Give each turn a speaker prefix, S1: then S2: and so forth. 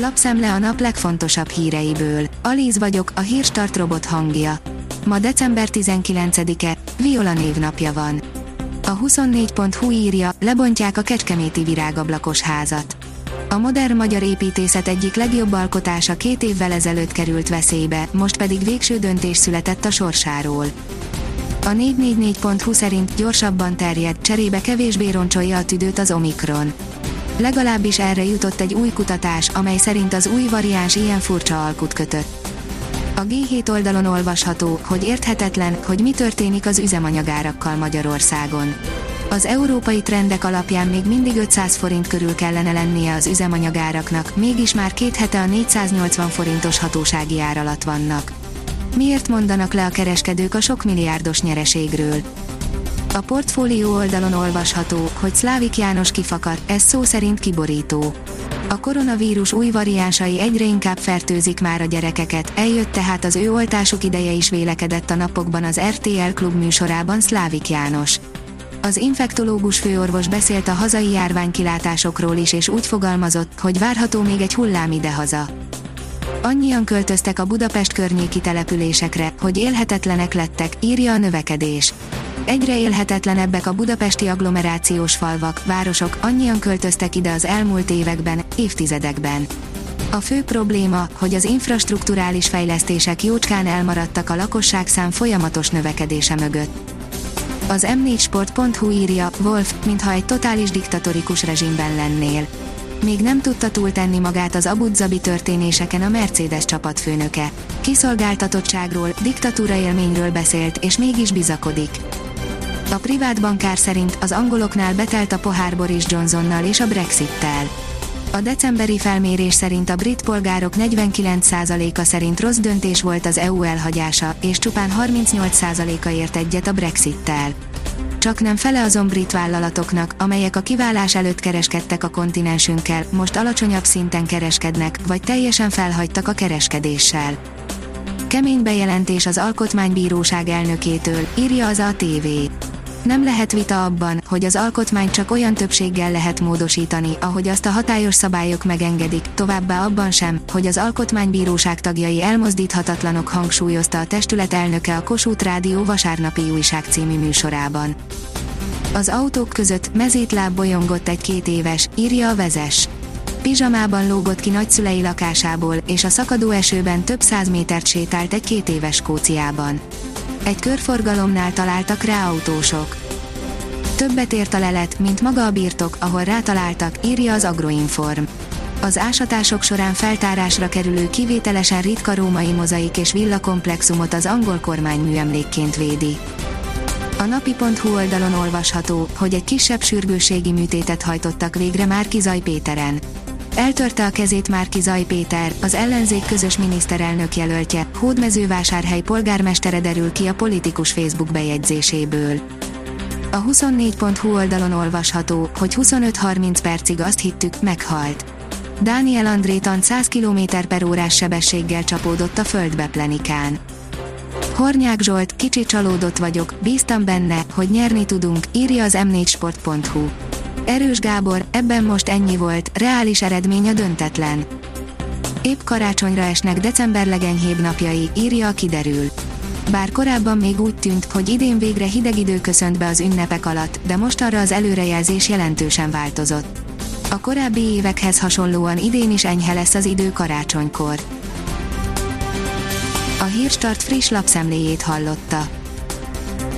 S1: Lapszemle a nap legfontosabb híreiből. Alíz vagyok, a hírstart robot hangja. Ma december 19-e, Viola névnapja van. A 24.hu írja, lebontják a kecskeméti virágablakos házat. A modern magyar építészet egyik legjobb alkotása két évvel ezelőtt került veszélybe, most pedig végső döntés született a sorsáról. A 444.hu szerint gyorsabban terjed, cserébe kevésbé roncsolja a tüdőt az Omikron. Legalábbis erre jutott egy új kutatás, amely szerint az új variáns ilyen furcsa alkut kötött. A G7 oldalon olvasható, hogy érthetetlen, hogy mi történik az üzemanyagárakkal Magyarországon. Az európai trendek alapján még mindig 500 forint körül kellene lennie az üzemanyagáraknak, mégis már két hete a 480 forintos hatósági ár alatt vannak. Miért mondanak le a kereskedők a sok milliárdos nyereségről? A portfólió oldalon olvasható, hogy Szlávik János kifakad, ez szó szerint kiborító. A koronavírus új variánsai egyre inkább fertőzik már a gyerekeket, eljött tehát az ő oltásuk ideje is vélekedett a napokban az RTL klub műsorában Szlávik János. Az infektológus főorvos beszélt a hazai járványkilátásokról is és úgy fogalmazott, hogy várható még egy hullám idehaza. Annyian költöztek a Budapest környéki településekre, hogy élhetetlenek lettek, írja a növekedés. Egyre élhetetlenebbek a budapesti agglomerációs falvak, városok, annyian költöztek ide az elmúlt években, évtizedekben. A fő probléma, hogy az infrastruktúrális fejlesztések jócskán elmaradtak a lakosságszám folyamatos növekedése mögött. Az m4sport.hu írja, Wolf, mintha egy totális diktatorikus rezsimben lennél. Még nem tudta túltenni magát az Abu Dhabi történéseken a Mercedes csapatfőnöke. Kiszolgáltatottságról, diktatúra élményről beszélt, és mégis bizakodik. A privát bankár szerint az angoloknál betelt a pohár Boris Johnsonnal és a Brexittel. A decemberi felmérés szerint a brit polgárok 49%-a szerint rossz döntés volt az EU elhagyása, és csupán 38%-a ért egyet a Brexittel. Csak nem fele azon brit vállalatoknak, amelyek a kiválás előtt kereskedtek a kontinensünkkel, most alacsonyabb szinten kereskednek, vagy teljesen felhagytak a kereskedéssel. Kemény bejelentés az Alkotmánybíróság elnökétől, írja az ATV nem lehet vita abban, hogy az alkotmányt csak olyan többséggel lehet módosítani, ahogy azt a hatályos szabályok megengedik, továbbá abban sem, hogy az alkotmánybíróság tagjai elmozdíthatatlanok hangsúlyozta a testület elnöke a Kossuth Rádió vasárnapi újság című műsorában. Az autók között mezítláb bolyongott egy két éves, írja a vezes. Pizsamában lógott ki nagyszülei lakásából, és a szakadó esőben több száz métert sétált egy két éves Skóciában. Egy körforgalomnál találtak rá autósok. Többet ért a lelet, mint maga a birtok, ahol rátaláltak, írja az Agroinform. Az ásatások során feltárásra kerülő kivételesen ritka római mozaik és villakomplexumot az angol kormány műemlékként védi. A napi.hu oldalon olvasható, hogy egy kisebb sürgőségi műtétet hajtottak végre Márki Zaj Péteren. Eltörte a kezét Márki Zaj Péter, az ellenzék közös miniszterelnök jelöltje, Hódmezővásárhely polgármestere derül ki a politikus Facebook bejegyzéséből. A 24.hu oldalon olvasható, hogy 25-30 percig azt hittük, meghalt. Dániel Andrétan 100 km per órás sebességgel csapódott a földbe plenikán. Hornyák Zsolt, kicsi csalódott vagyok, bíztam benne, hogy nyerni tudunk, írja az m4sport.hu. Erős Gábor, ebben most ennyi volt, reális eredmény a döntetlen. Épp karácsonyra esnek december legenyhébb napjai, írja a kiderül. Bár korábban még úgy tűnt, hogy idén végre hideg idő köszönt be az ünnepek alatt, de most arra az előrejelzés jelentősen változott. A korábbi évekhez hasonlóan idén is enyhe lesz az idő karácsonykor. A Hírstart friss lapszemléjét hallotta.